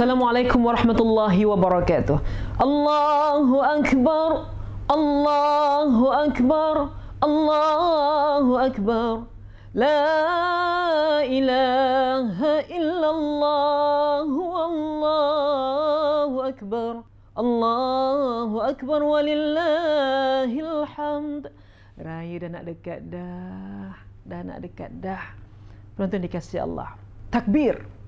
السلام عليكم ورحمة الله وبركاته. الله أكبر الله أكبر الله أكبر. لا إله إلا الله والله أكبر. الله أكبر ولله الحمد. راي دنا دكات دا دنا دكات دا, دا, دا, دا, دا, دا, دا, دا, دا. penonton dikasih Allah. Takbir.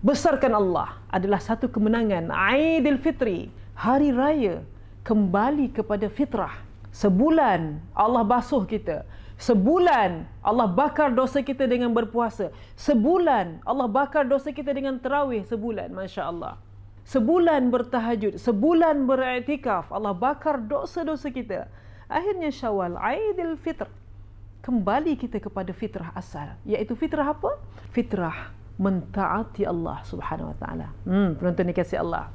Besarkan Allah adalah satu kemenangan Aidilfitri hari raya kembali kepada fitrah. Sebulan Allah basuh kita sebulan Allah bakar dosa kita dengan berpuasa sebulan Allah bakar dosa kita dengan terawih sebulan masya-Allah. Sebulan bertahajud sebulan beriktikaf Allah bakar dosa-dosa kita. Akhirnya Syawal Aidilfitr kembali kita kepada fitrah asal iaitu fitrah apa? Fitrah mentaati Allah Subhanahu Wa Taala. Hmm, penonton dikasih Allah.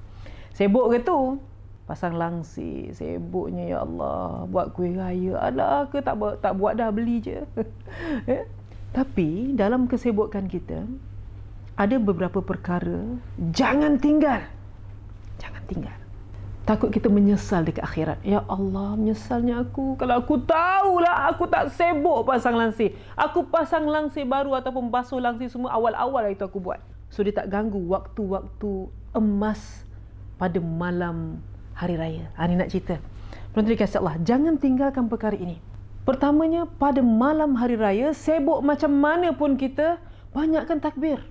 Sibuk ke tu? Pasang langsi, sibuknya ya Allah, buat kuih raya. Alah ke tak buat tak buat dah beli je. eh? Tapi dalam kesibukan kita ada beberapa perkara jangan tinggal. Jangan tinggal. Takut kita menyesal dekat akhirat. Ya Allah, menyesalnya aku. Kalau aku tahulah aku tak sibuk pasang langsi. Aku pasang langsi baru ataupun basuh langsi semua awal-awal itu aku buat. So dia tak ganggu waktu-waktu emas pada malam hari raya. Ha, ini nak cerita. Penonton dikasih Allah, jangan tinggalkan perkara ini. Pertamanya, pada malam hari raya, sibuk macam mana pun kita, banyakkan takbir.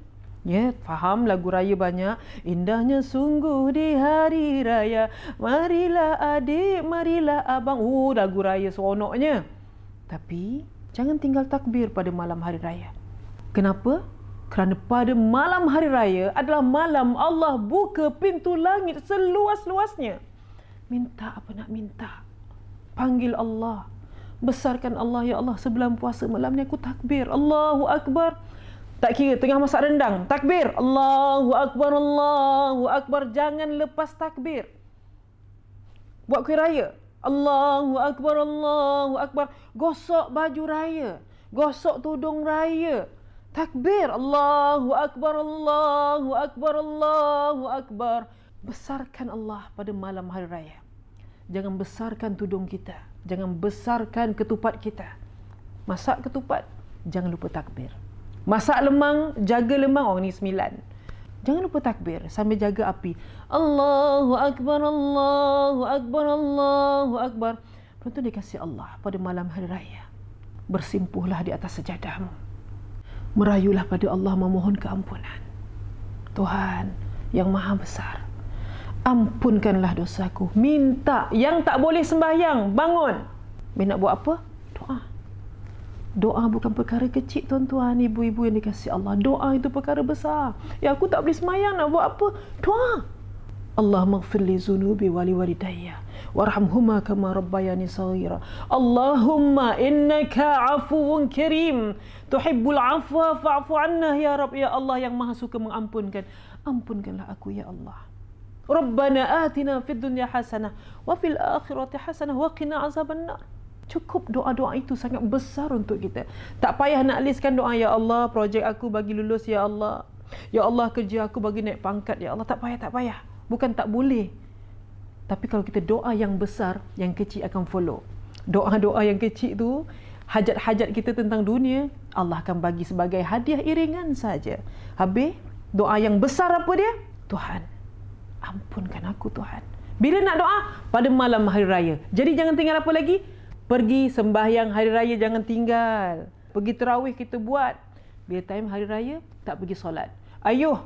Ya, faham lagu raya banyak. Indahnya sungguh di hari raya. Marilah adik, marilah abang. Oh, lagu raya seronoknya. Tapi, jangan tinggal takbir pada malam hari raya. Kenapa? Kerana pada malam hari raya adalah malam Allah buka pintu langit seluas-luasnya. Minta apa nak minta. Panggil Allah. Besarkan Allah, Ya Allah. Sebelum puasa malam ni aku takbir. Allahu Akbar. Tak kira tengah masak rendang, takbir. Allahu akbar, Allahu akbar. Jangan lepas takbir. Buat kuih raya. Allahu akbar, Allahu akbar. Gosok baju raya. Gosok tudung raya. Takbir. Allahu akbar, Allahu akbar, Allahu akbar. Besarkan Allah pada malam hari raya. Jangan besarkan tudung kita. Jangan besarkan ketupat kita. Masak ketupat, jangan lupa takbir. Masak lemang, jaga lemang. Oh, ni sembilan. Jangan lupa takbir sambil jaga api. Allahu Akbar, Allahu Akbar, Allahu Akbar. Tentu dikasih Allah pada malam hari raya. Bersimpuhlah di atas sejadahmu. Merayulah pada Allah memohon keampunan. Tuhan yang maha besar. Ampunkanlah dosaku. Minta yang tak boleh sembahyang. Bangun. Minta buat apa? Doa. Bukan perkara kecil tuan-tuan, ibu-ibu yang dikasih Allah. Doa itu perkara besar. Ya aku tak boleh semayang nak buat apa? Doa. Allah maghfir li zunubi wali walidayya warhamhuma kama rabbayani saghira. Allahumma innaka afuwun karim tuhibbul afwa fa'fu anna ya Rabb ya Allah yang Maha suka mengampunkan. Ampunkanlah aku ya Allah. Rabbana atina fid dunya hasanah wa fil akhirati hasanah wa qina azaban nar. Cukup doa-doa itu sangat besar untuk kita. Tak payah nak listkan doa, Ya Allah, projek aku bagi lulus, Ya Allah. Ya Allah, kerja aku bagi naik pangkat, Ya Allah. Tak payah, tak payah. Bukan tak boleh. Tapi kalau kita doa yang besar, yang kecil akan follow. Doa-doa yang kecil tu, hajat-hajat kita tentang dunia, Allah akan bagi sebagai hadiah iringan saja. Habis, doa yang besar apa dia? Tuhan, ampunkan aku Tuhan. Bila nak doa? Pada malam hari raya. Jadi jangan tinggal apa lagi? Pergi sembahyang hari raya jangan tinggal. Pergi terawih kita buat. Bila time hari raya tak pergi solat. Ayuh,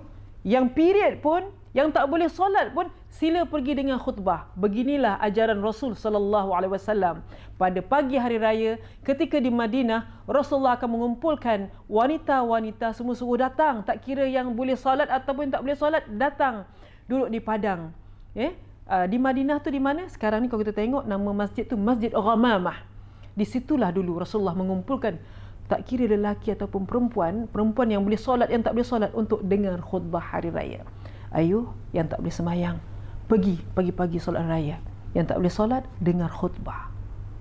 yang period pun yang tak boleh solat pun sila pergi dengan khutbah. Beginilah ajaran Rasul sallallahu alaihi wasallam. Pada pagi hari raya ketika di Madinah, Rasulullah akan mengumpulkan wanita-wanita semua suruh datang, tak kira yang boleh solat ataupun tak boleh solat, datang duduk di padang. Eh? Uh, di Madinah tu di mana? Sekarang ni kalau kita tengok nama masjid tu Masjid Ghamamah. Di situlah dulu Rasulullah mengumpulkan tak kira lelaki ataupun perempuan, perempuan yang boleh solat yang tak boleh solat untuk dengar khutbah hari raya. Ayuh yang tak boleh semayang, pergi pagi-pagi solat raya. Yang tak boleh solat, dengar khutbah.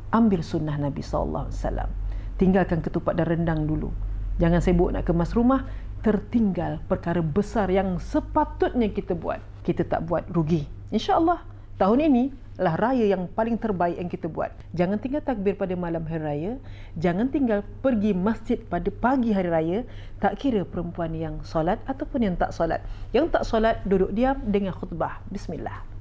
Ambil sunnah Nabi SAW. Tinggalkan ketupat dan rendang dulu. Jangan sibuk nak kemas rumah, tertinggal perkara besar yang sepatutnya kita buat. Kita tak buat rugi. InsyaAllah tahun ini lah raya yang paling terbaik yang kita buat. Jangan tinggal takbir pada malam hari raya. Jangan tinggal pergi masjid pada pagi hari raya. Tak kira perempuan yang solat ataupun yang tak solat. Yang tak solat duduk diam dengan khutbah. Bismillah.